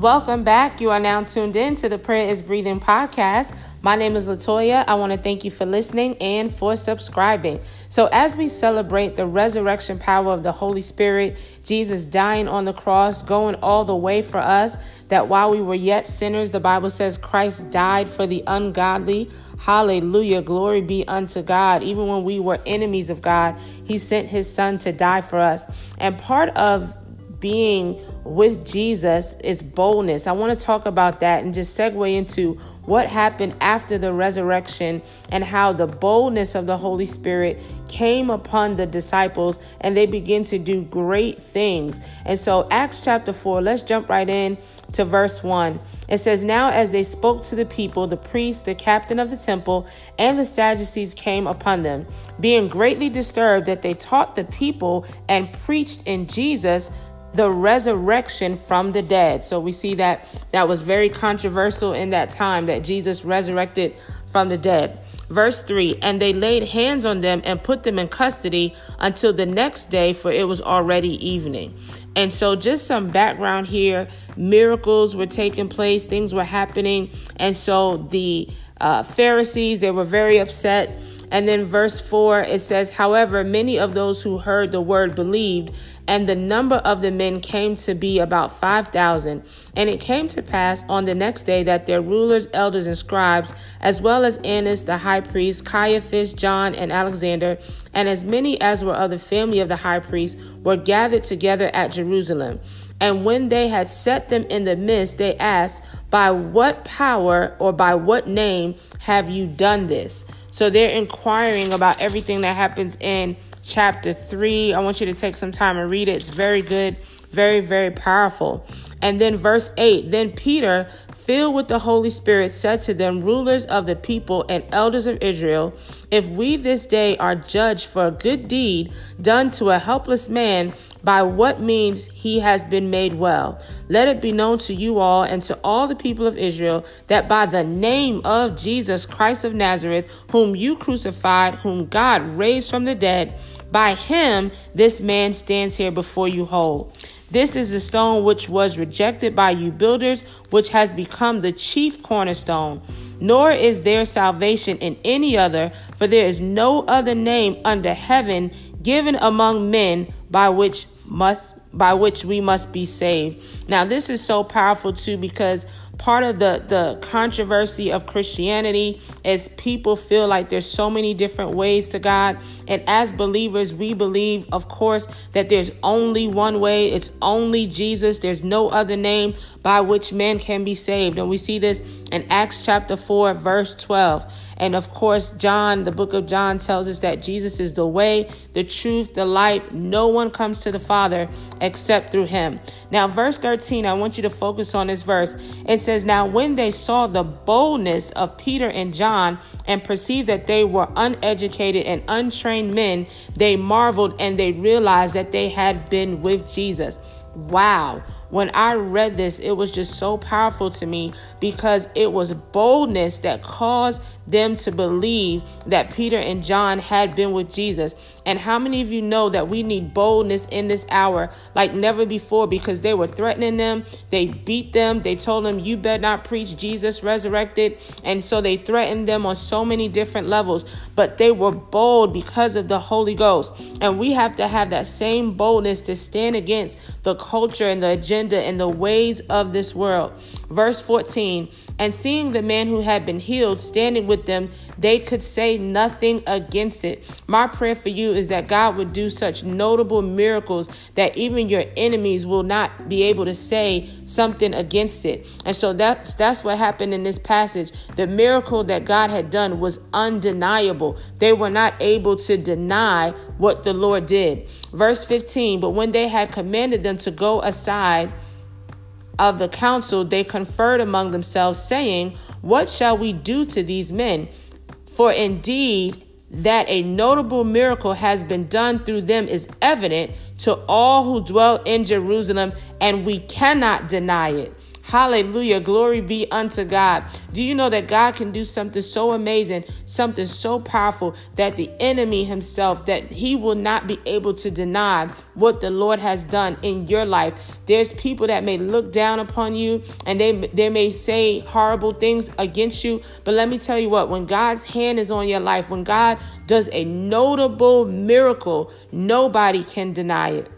Welcome back. You are now tuned in to the Prayer is Breathing podcast. My name is Latoya. I want to thank you for listening and for subscribing. So, as we celebrate the resurrection power of the Holy Spirit, Jesus dying on the cross, going all the way for us, that while we were yet sinners, the Bible says Christ died for the ungodly. Hallelujah. Glory be unto God. Even when we were enemies of God, He sent His Son to die for us. And part of being with Jesus is boldness. I want to talk about that and just segue into what happened after the resurrection and how the boldness of the Holy Spirit came upon the disciples and they begin to do great things. And so, Acts chapter 4, let's jump right in to verse 1. It says, Now as they spoke to the people, the priest, the captain of the temple, and the Sadducees came upon them, being greatly disturbed that they taught the people and preached in Jesus the resurrection from the dead. So we see that that was very controversial in that time that Jesus resurrected from the dead. Verse 3 And they laid hands on them and put them in custody until the next day, for it was already evening. And so, just some background here miracles were taking place, things were happening. And so, the uh, Pharisees, they were very upset. And then, verse 4, it says, However, many of those who heard the word believed and the number of the men came to be about 5,000. And it came to pass on the next day that their rulers, elders, and scribes, as well as Annas the high priest, Caiaphas, John, and Alexander, and as many as were of the family of the high priest, were gathered together at Jerusalem. And when they had set them in the midst, they asked, By what power or by what name have you done this? So they're inquiring about everything that happens in chapter 3. I want you to take some time and read it. It's very good, very, very powerful. And then verse 8 Then Peter, filled with the Holy Spirit, said to them, Rulers of the people and elders of Israel, if we this day are judged for a good deed done to a helpless man, by what means he has been made well. Let it be known to you all and to all the people of Israel that by the name of Jesus Christ of Nazareth, whom you crucified, whom God raised from the dead, by him this man stands here before you whole. This is the stone which was rejected by you builders, which has become the chief cornerstone. Nor is there salvation in any other, for there is no other name under heaven given among men by which must by which we must be saved. Now this is so powerful too because part of the the controversy of Christianity is people feel like there's so many different ways to God. And as believers we believe of course that there's only one way. It's only Jesus. There's no other name by which man can be saved. And we see this in Acts chapter 4 verse 12 and of course John the book of John tells us that Jesus is the way the truth the light. No one comes to the father except through him. Now verse 13 I want you to focus on this verse. It says says, Now when they saw the boldness of Peter and John and perceived that they were uneducated and untrained men, they marveled and they realized that they had been with Jesus. Wow. When I read this, it was just so powerful to me because it was boldness that caused them to believe that Peter and John had been with Jesus. And how many of you know that we need boldness in this hour like never before because they were threatening them, they beat them, they told them, You better not preach Jesus resurrected. And so they threatened them on so many different levels, but they were bold because of the Holy Ghost. And we have to have that same boldness to stand against the culture and the agenda and the ways of this world. Verse 14 And seeing the man who had been healed standing with them, they could say nothing against it. My prayer for you is that God would do such notable miracles that even your enemies will not be able to say something against it. And so that's that's what happened in this passage. The miracle that God had done was undeniable. They were not able to deny what the Lord did. Verse 15, but when they had commanded them to go aside, of the council, they conferred among themselves, saying, What shall we do to these men? For indeed, that a notable miracle has been done through them is evident to all who dwell in Jerusalem, and we cannot deny it. Hallelujah. Glory be unto God. Do you know that God can do something so amazing, something so powerful that the enemy himself that he will not be able to deny what the Lord has done in your life. There's people that may look down upon you and they they may say horrible things against you, but let me tell you what, when God's hand is on your life, when God does a notable miracle, nobody can deny it.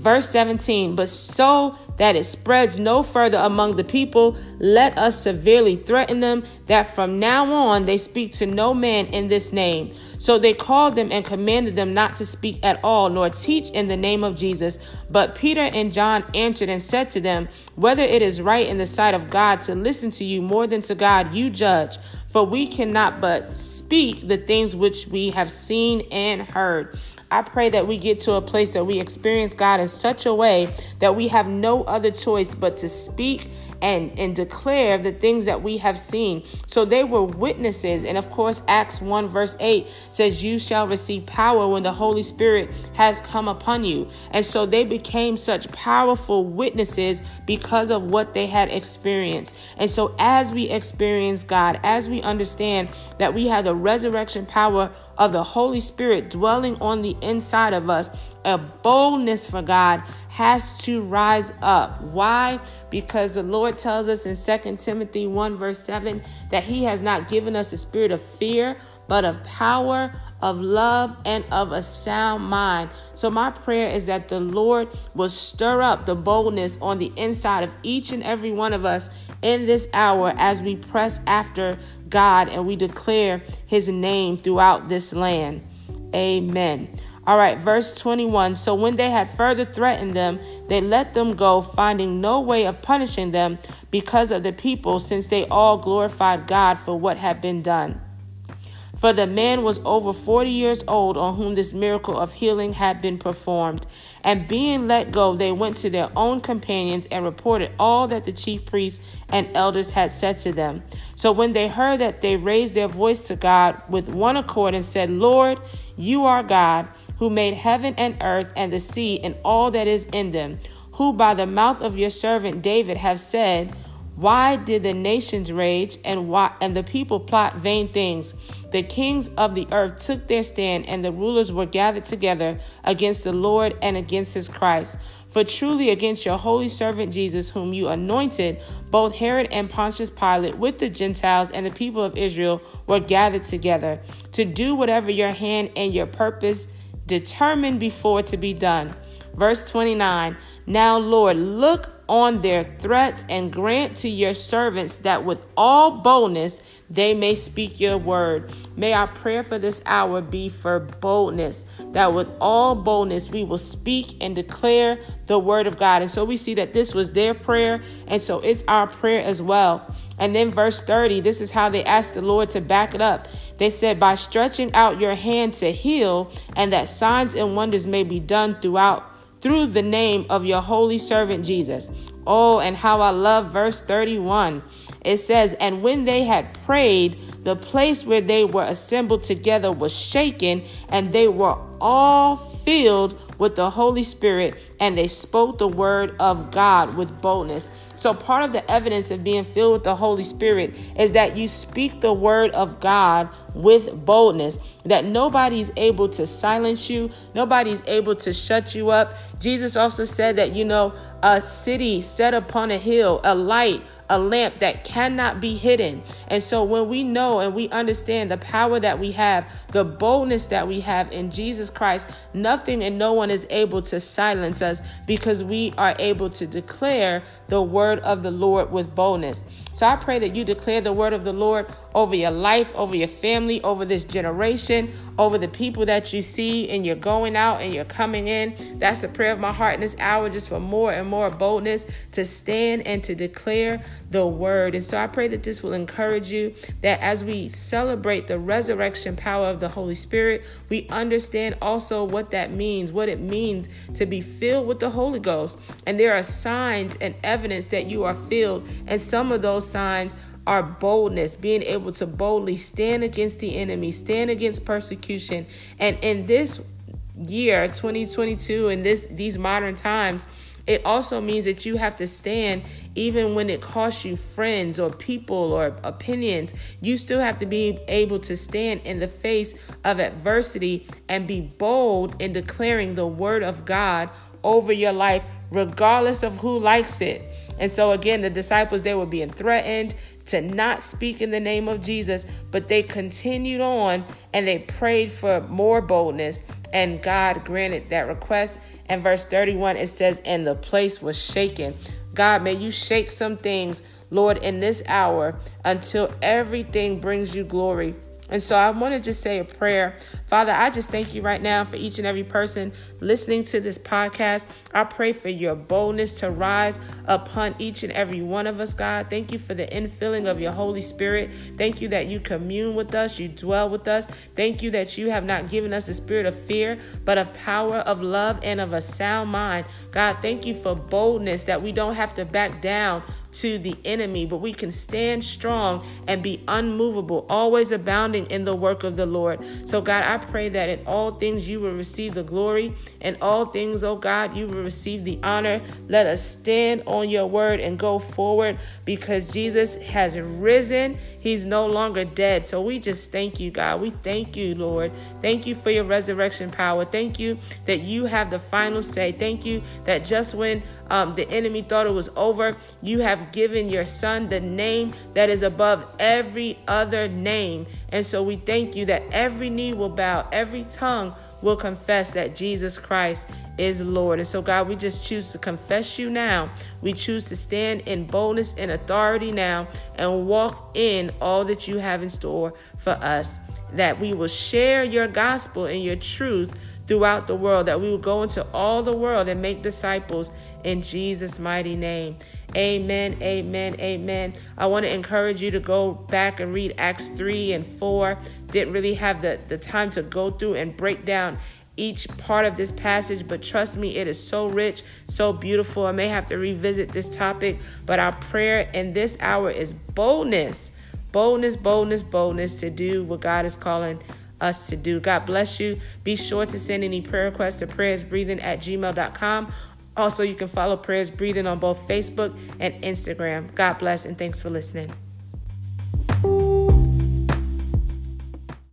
Verse 17, but so that it spreads no further among the people, let us severely threaten them that from now on they speak to no man in this name. So they called them and commanded them not to speak at all, nor teach in the name of Jesus. But Peter and John answered and said to them, Whether it is right in the sight of God to listen to you more than to God, you judge. For we cannot but speak the things which we have seen and heard. I pray that we get to a place that we experience God in such a way that we have no other choice but to speak and, and declare the things that we have seen. So they were witnesses. And of course, Acts 1 verse 8 says, You shall receive power when the Holy Spirit has come upon you. And so they became such powerful witnesses because of what they had experienced. And so as we experience God, as we understand that we have the resurrection power of the Holy Spirit dwelling on the inside of us, a boldness for God has to rise up. Why? Because the Lord tells us in 2 Timothy 1, verse 7, that He has not given us a spirit of fear, but of power, of love, and of a sound mind. So, my prayer is that the Lord will stir up the boldness on the inside of each and every one of us in this hour as we press after God and we declare His name throughout this land. Amen. All right, verse 21. So when they had further threatened them, they let them go, finding no way of punishing them because of the people, since they all glorified God for what had been done. For the man was over 40 years old on whom this miracle of healing had been performed. And being let go, they went to their own companions and reported all that the chief priests and elders had said to them. So when they heard that, they raised their voice to God with one accord and said, Lord, you are God who made heaven and earth and the sea and all that is in them, who by the mouth of your servant David have said, why did the nations rage and why and the people plot vain things? The kings of the earth took their stand and the rulers were gathered together against the Lord and against his Christ. For truly against your holy servant Jesus, whom you anointed, both Herod and Pontius Pilate with the Gentiles and the people of Israel were gathered together to do whatever your hand and your purpose determined before to be done. Verse 29 Now, Lord, look on their threats and grant to your servants that with all boldness they may speak your word. May our prayer for this hour be for boldness, that with all boldness we will speak and declare the word of God. And so we see that this was their prayer, and so it's our prayer as well. And then verse 30, this is how they asked the Lord to back it up. They said, By stretching out your hand to heal, and that signs and wonders may be done throughout through the name of your holy servant Jesus. Oh, and how I love verse 31. It says, And when they had prayed, the place where they were assembled together was shaken, and they were all filled with the Holy Spirit, and they spoke the word of God with boldness. So, part of the evidence of being filled with the Holy Spirit is that you speak the word of God with boldness, that nobody's able to silence you, nobody's able to shut you up. Jesus also said that, you know, a city set upon a hill, a light, a lamp that cannot be hidden. And so when we know and we understand the power that we have, the boldness that we have in Jesus Christ, nothing and no one is able to silence us because we are able to declare the word of the Lord with boldness. So I pray that you declare the word of the Lord over your life, over your family, over this generation, over the people that you see and you're going out and you're coming in. That's the prayer of my heart in this hour, just for more and more boldness to stand and to declare the word. And so I pray that this will encourage you that as we celebrate the resurrection power of the Holy Spirit, we understand also what that means, what it means to be filled with the Holy Ghost. And there are signs and evidence that you are filled, and some of those signs are boldness, being able to boldly stand against the enemy, stand against persecution. And in this year 2022 in this these modern times It also means that you have to stand even when it costs you friends or people or opinions. You still have to be able to stand in the face of adversity and be bold in declaring the word of God over your life, regardless of who likes it. And so, again, the disciples, they were being threatened to not speak in the name of Jesus, but they continued on and they prayed for more boldness, and God granted that request. And verse 31, it says, And the place was shaken. God, may you shake some things, Lord, in this hour until everything brings you glory. And so I want to just say a prayer. Father, I just thank you right now for each and every person listening to this podcast. I pray for your boldness to rise upon each and every one of us, God. Thank you for the infilling of your Holy Spirit. Thank you that you commune with us, you dwell with us. Thank you that you have not given us a spirit of fear, but of power, of love, and of a sound mind. God, thank you for boldness that we don't have to back down to the enemy, but we can stand strong and be unmovable, always abounding in the work of the Lord. So, God, I pray that in all things you will receive the glory, and all things, oh God, you will receive the honor. Let us stand on your word and go forward because Jesus has risen. He's no longer dead. So, we just thank you, God. We thank you, Lord. Thank you for your resurrection power. Thank you that you have the final say. Thank you that just when um, the enemy thought it was over, you have have given your son the name that is above every other name. And so we thank you that every knee will bow, every tongue will confess that Jesus Christ is Lord. And so, God, we just choose to confess you now. We choose to stand in boldness and authority now and walk in all that you have in store for us. That we will share your gospel and your truth throughout the world, that we will go into all the world and make disciples in Jesus' mighty name. Amen, amen, amen. I want to encourage you to go back and read Acts 3 and 4. Didn't really have the, the time to go through and break down each part of this passage, but trust me, it is so rich, so beautiful. I may have to revisit this topic, but our prayer in this hour is boldness, boldness, boldness, boldness to do what God is calling us to do. God bless you. Be sure to send any prayer requests to prayersbreathing at gmail.com. Also, you can follow Prayers Breathing on both Facebook and Instagram. God bless and thanks for listening.